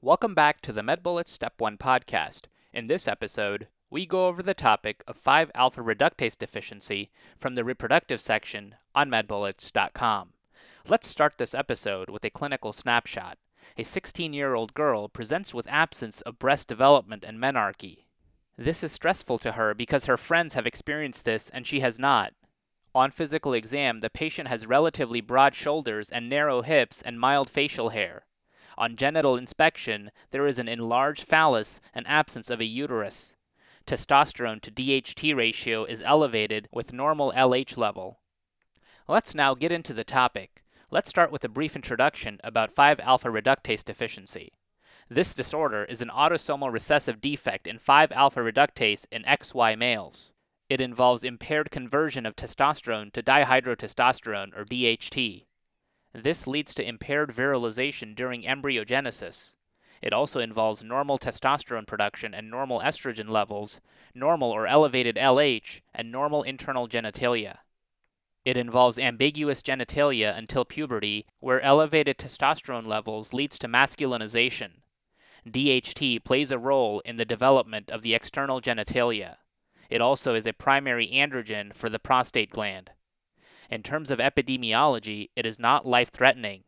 Welcome back to the MedBullets Step 1 podcast. In this episode, we go over the topic of 5 alpha reductase deficiency from the reproductive section on medbullets.com. Let's start this episode with a clinical snapshot. A 16 year old girl presents with absence of breast development and menarche. This is stressful to her because her friends have experienced this and she has not. On physical exam, the patient has relatively broad shoulders and narrow hips and mild facial hair. On genital inspection, there is an enlarged phallus and absence of a uterus. Testosterone to DHT ratio is elevated with normal LH level. Let's now get into the topic. Let's start with a brief introduction about 5 alpha reductase deficiency. This disorder is an autosomal recessive defect in 5 alpha reductase in XY males. It involves impaired conversion of testosterone to dihydrotestosterone or DHT. This leads to impaired virilization during embryogenesis. It also involves normal testosterone production and normal estrogen levels, normal or elevated LH, and normal internal genitalia. It involves ambiguous genitalia until puberty, where elevated testosterone levels leads to masculinization. DHT plays a role in the development of the external genitalia. It also is a primary androgen for the prostate gland. In terms of epidemiology, it is not life threatening.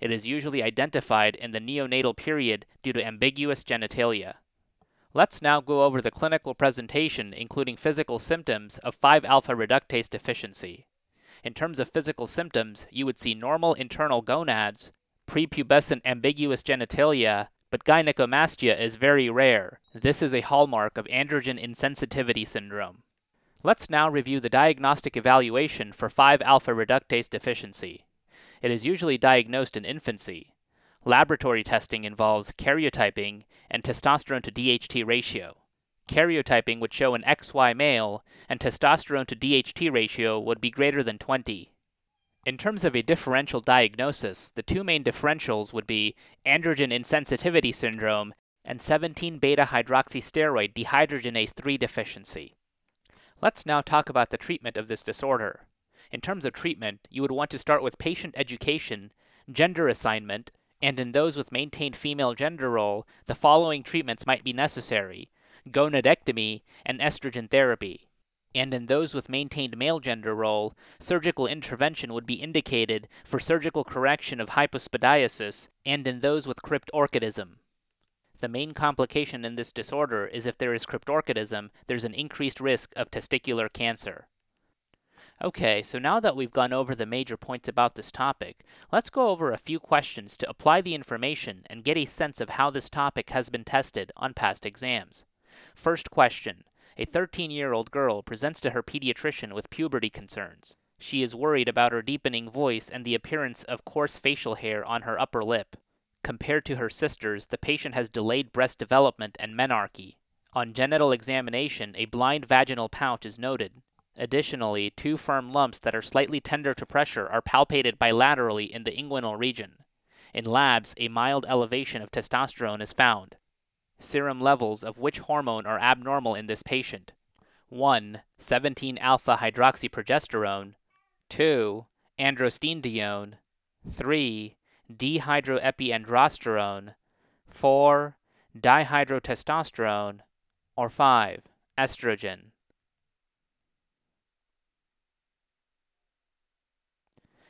It is usually identified in the neonatal period due to ambiguous genitalia. Let's now go over the clinical presentation, including physical symptoms of 5 alpha reductase deficiency. In terms of physical symptoms, you would see normal internal gonads, prepubescent ambiguous genitalia, but gynecomastia is very rare. This is a hallmark of androgen insensitivity syndrome. Let's now review the diagnostic evaluation for 5 alpha reductase deficiency. It is usually diagnosed in infancy. Laboratory testing involves karyotyping and testosterone to DHT ratio. Karyotyping would show an XY male, and testosterone to DHT ratio would be greater than 20. In terms of a differential diagnosis, the two main differentials would be androgen insensitivity syndrome and 17 beta hydroxysteroid dehydrogenase 3 deficiency. Let's now talk about the treatment of this disorder. In terms of treatment, you would want to start with patient education, gender assignment, and in those with maintained female gender role, the following treatments might be necessary gonadectomy and estrogen therapy. And in those with maintained male gender role, surgical intervention would be indicated for surgical correction of hypospadiasis and in those with cryptorchidism. The main complication in this disorder is if there is cryptorchidism, there's an increased risk of testicular cancer. Okay, so now that we've gone over the major points about this topic, let's go over a few questions to apply the information and get a sense of how this topic has been tested on past exams. First question A 13 year old girl presents to her pediatrician with puberty concerns. She is worried about her deepening voice and the appearance of coarse facial hair on her upper lip. Compared to her sisters, the patient has delayed breast development and menarche. On genital examination, a blind vaginal pouch is noted. Additionally, two firm lumps that are slightly tender to pressure are palpated bilaterally in the inguinal region. In labs, a mild elevation of testosterone is found. Serum levels of which hormone are abnormal in this patient? 1. 17 alpha hydroxyprogesterone. 2. Androstenedione. 3 dehydroepiandrosterone, 4. dihydrotestosterone, or 5. estrogen.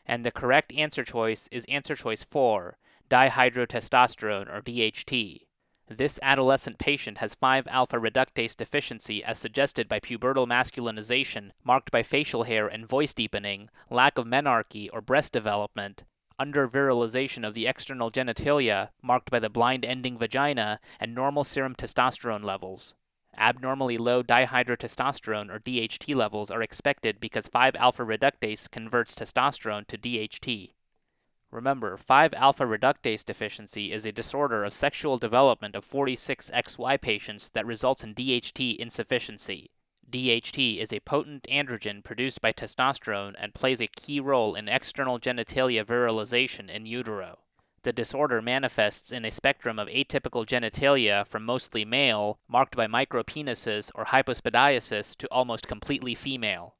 And the correct answer choice is answer choice 4, dihydrotestosterone or DHT. This adolescent patient has 5 alpha reductase deficiency as suggested by pubertal masculinization marked by facial hair and voice deepening, lack of menarche or breast development, undervirilization of the external genitalia, marked by the blind ending vagina, and normal serum testosterone levels. Abnormally low dihydrotestosterone or DHT levels are expected because 5 alpha reductase converts testosterone to DHT. Remember, 5 alpha reductase deficiency is a disorder of sexual development of 46XY patients that results in DHT insufficiency. DHT is a potent androgen produced by testosterone and plays a key role in external genitalia virilization in utero. The disorder manifests in a spectrum of atypical genitalia from mostly male, marked by micropenises or hypospadiasis, to almost completely female.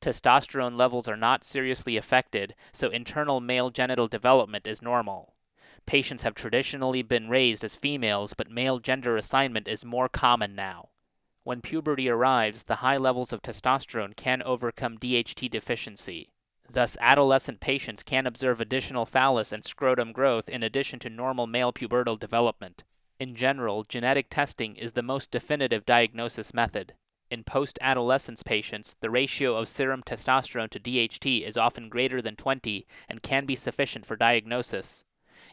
Testosterone levels are not seriously affected, so internal male genital development is normal. Patients have traditionally been raised as females, but male gender assignment is more common now. When puberty arrives, the high levels of testosterone can overcome DHT deficiency. Thus, adolescent patients can observe additional phallus and scrotum growth in addition to normal male pubertal development. In general, genetic testing is the most definitive diagnosis method. In post adolescence patients, the ratio of serum testosterone to DHT is often greater than 20 and can be sufficient for diagnosis.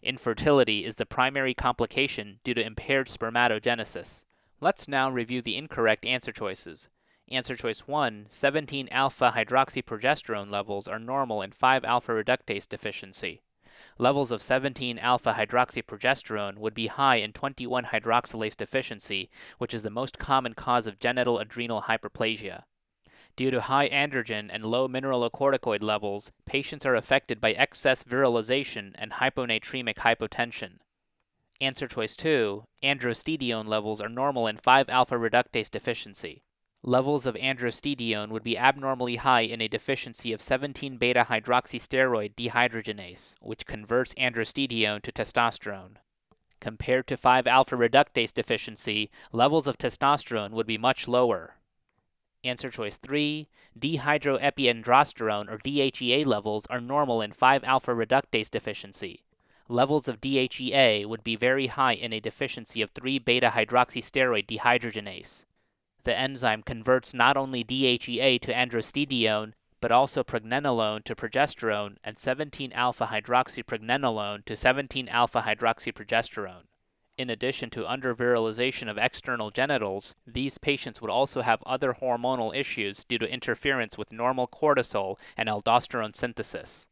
Infertility is the primary complication due to impaired spermatogenesis. Let's now review the incorrect answer choices. Answer choice 1 17 alpha hydroxyprogesterone levels are normal in 5 alpha reductase deficiency. Levels of 17 alpha hydroxyprogesterone would be high in 21 hydroxylase deficiency, which is the most common cause of genital adrenal hyperplasia. Due to high androgen and low mineralocorticoid levels, patients are affected by excess virilization and hyponatremic hypotension. Answer choice 2 Androstenedione levels are normal in 5 alpha reductase deficiency. Levels of androstenedione would be abnormally high in a deficiency of 17 beta hydroxysteroid dehydrogenase, which converts androstenedione to testosterone. Compared to 5 alpha reductase deficiency, levels of testosterone would be much lower. Answer choice 3 Dehydroepiandrosterone or DHEA levels are normal in 5 alpha reductase deficiency. Levels of DHEA would be very high in a deficiency of 3 beta hydroxysteroid dehydrogenase. The enzyme converts not only DHEA to androstenedione, but also pregnenolone to progesterone and 17 alpha hydroxypregnenolone to 17 alpha hydroxyprogesterone. In addition to undervirilization of external genitals, these patients would also have other hormonal issues due to interference with normal cortisol and aldosterone synthesis.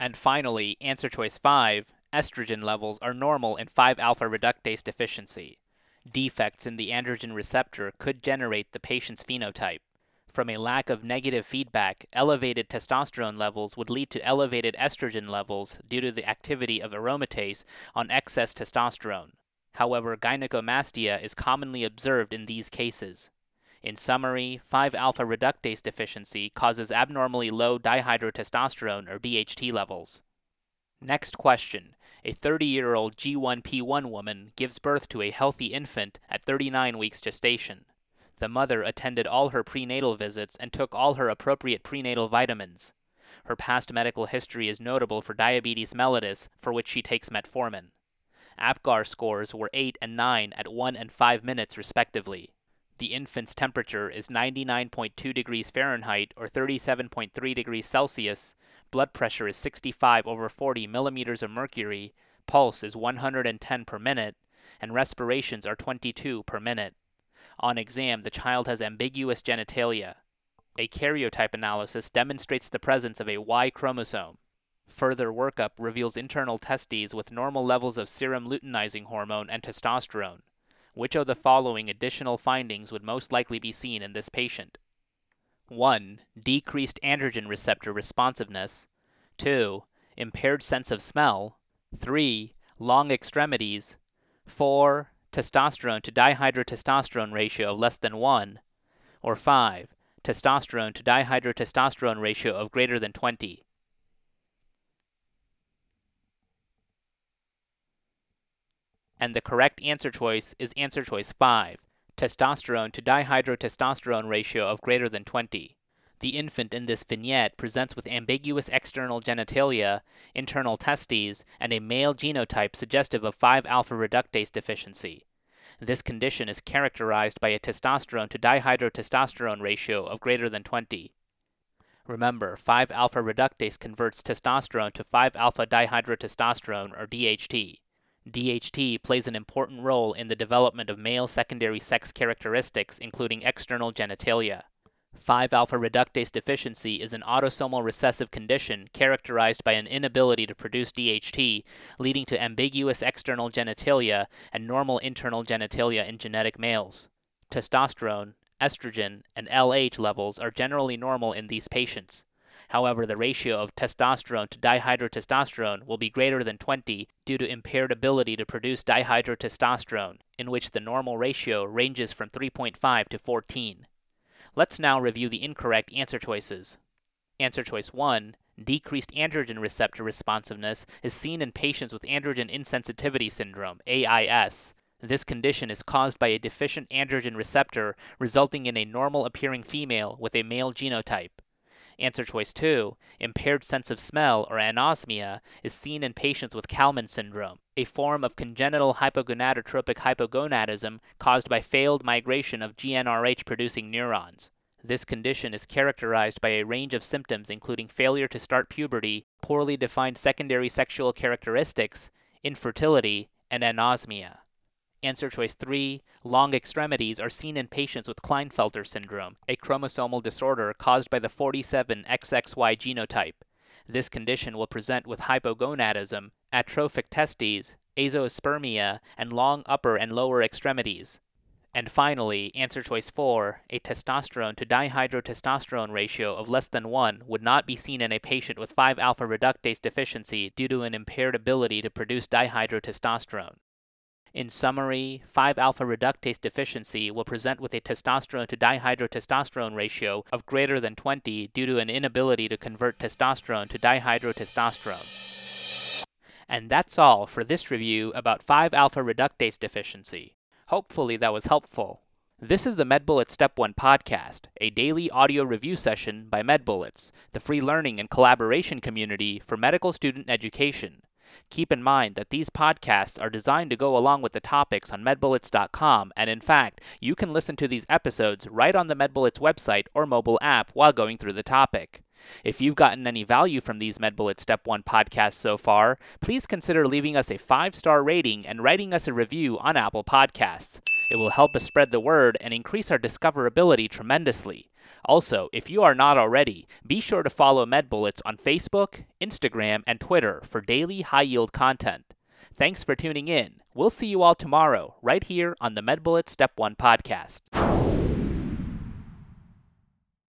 And finally, answer choice 5 estrogen levels are normal in 5 alpha reductase deficiency. Defects in the androgen receptor could generate the patient's phenotype. From a lack of negative feedback, elevated testosterone levels would lead to elevated estrogen levels due to the activity of aromatase on excess testosterone. However, gynecomastia is commonly observed in these cases. In summary, 5 alpha reductase deficiency causes abnormally low dihydrotestosterone or DHT levels. Next question a 30 year old G1P1 woman gives birth to a healthy infant at 39 weeks gestation. The mother attended all her prenatal visits and took all her appropriate prenatal vitamins. Her past medical history is notable for diabetes mellitus, for which she takes metformin. APGAR scores were 8 and 9 at 1 and 5 minutes, respectively. The infant's temperature is 99.2 degrees Fahrenheit or 37.3 degrees Celsius, blood pressure is 65 over 40 millimeters of mercury, pulse is 110 per minute, and respirations are 22 per minute. On exam, the child has ambiguous genitalia. A karyotype analysis demonstrates the presence of a Y chromosome. Further workup reveals internal testes with normal levels of serum luteinizing hormone and testosterone. Which of the following additional findings would most likely be seen in this patient? 1. Decreased androgen receptor responsiveness. 2. Impaired sense of smell. 3. Long extremities. 4. Testosterone to dihydrotestosterone ratio of less than 1. Or 5. Testosterone to dihydrotestosterone ratio of greater than 20. And the correct answer choice is answer choice 5 testosterone to dihydrotestosterone ratio of greater than 20. The infant in this vignette presents with ambiguous external genitalia, internal testes, and a male genotype suggestive of 5 alpha reductase deficiency. This condition is characterized by a testosterone to dihydrotestosterone ratio of greater than 20. Remember, 5 alpha reductase converts testosterone to 5 alpha dihydrotestosterone or DHT. DHT plays an important role in the development of male secondary sex characteristics, including external genitalia. 5 alpha reductase deficiency is an autosomal recessive condition characterized by an inability to produce DHT, leading to ambiguous external genitalia and normal internal genitalia in genetic males. Testosterone, estrogen, and LH levels are generally normal in these patients. However, the ratio of testosterone to dihydrotestosterone will be greater than 20 due to impaired ability to produce dihydrotestosterone, in which the normal ratio ranges from 3.5 to 14. Let's now review the incorrect answer choices. Answer choice 1 Decreased androgen receptor responsiveness is seen in patients with androgen insensitivity syndrome, AIS. This condition is caused by a deficient androgen receptor, resulting in a normal appearing female with a male genotype. Answer choice 2, impaired sense of smell or anosmia, is seen in patients with Kallmann syndrome, a form of congenital hypogonadotropic hypogonadism caused by failed migration of GnRH producing neurons. This condition is characterized by a range of symptoms including failure to start puberty, poorly defined secondary sexual characteristics, infertility, and anosmia. Answer choice 3 Long extremities are seen in patients with Klinefelter syndrome, a chromosomal disorder caused by the 47XXY genotype. This condition will present with hypogonadism, atrophic testes, azoospermia, and long upper and lower extremities. And finally, answer choice 4, a testosterone to dihydrotestosterone ratio of less than 1 would not be seen in a patient with 5 alpha reductase deficiency due to an impaired ability to produce dihydrotestosterone. In summary, 5 alpha reductase deficiency will present with a testosterone to dihydrotestosterone ratio of greater than 20 due to an inability to convert testosterone to dihydrotestosterone. And that's all for this review about 5 alpha reductase deficiency. Hopefully that was helpful. This is the MedBullets Step 1 podcast, a daily audio review session by MedBullets, the free learning and collaboration community for medical student education. Keep in mind that these podcasts are designed to go along with the topics on medbullets.com, and in fact, you can listen to these episodes right on the MedBullets website or mobile app while going through the topic. If you've gotten any value from these MedBullets Step 1 podcasts so far, please consider leaving us a five star rating and writing us a review on Apple Podcasts. It will help us spread the word and increase our discoverability tremendously. Also, if you are not already, be sure to follow MedBullets on Facebook, Instagram, and Twitter for daily high yield content. Thanks for tuning in. We'll see you all tomorrow, right here on the MedBullets Step 1 podcast.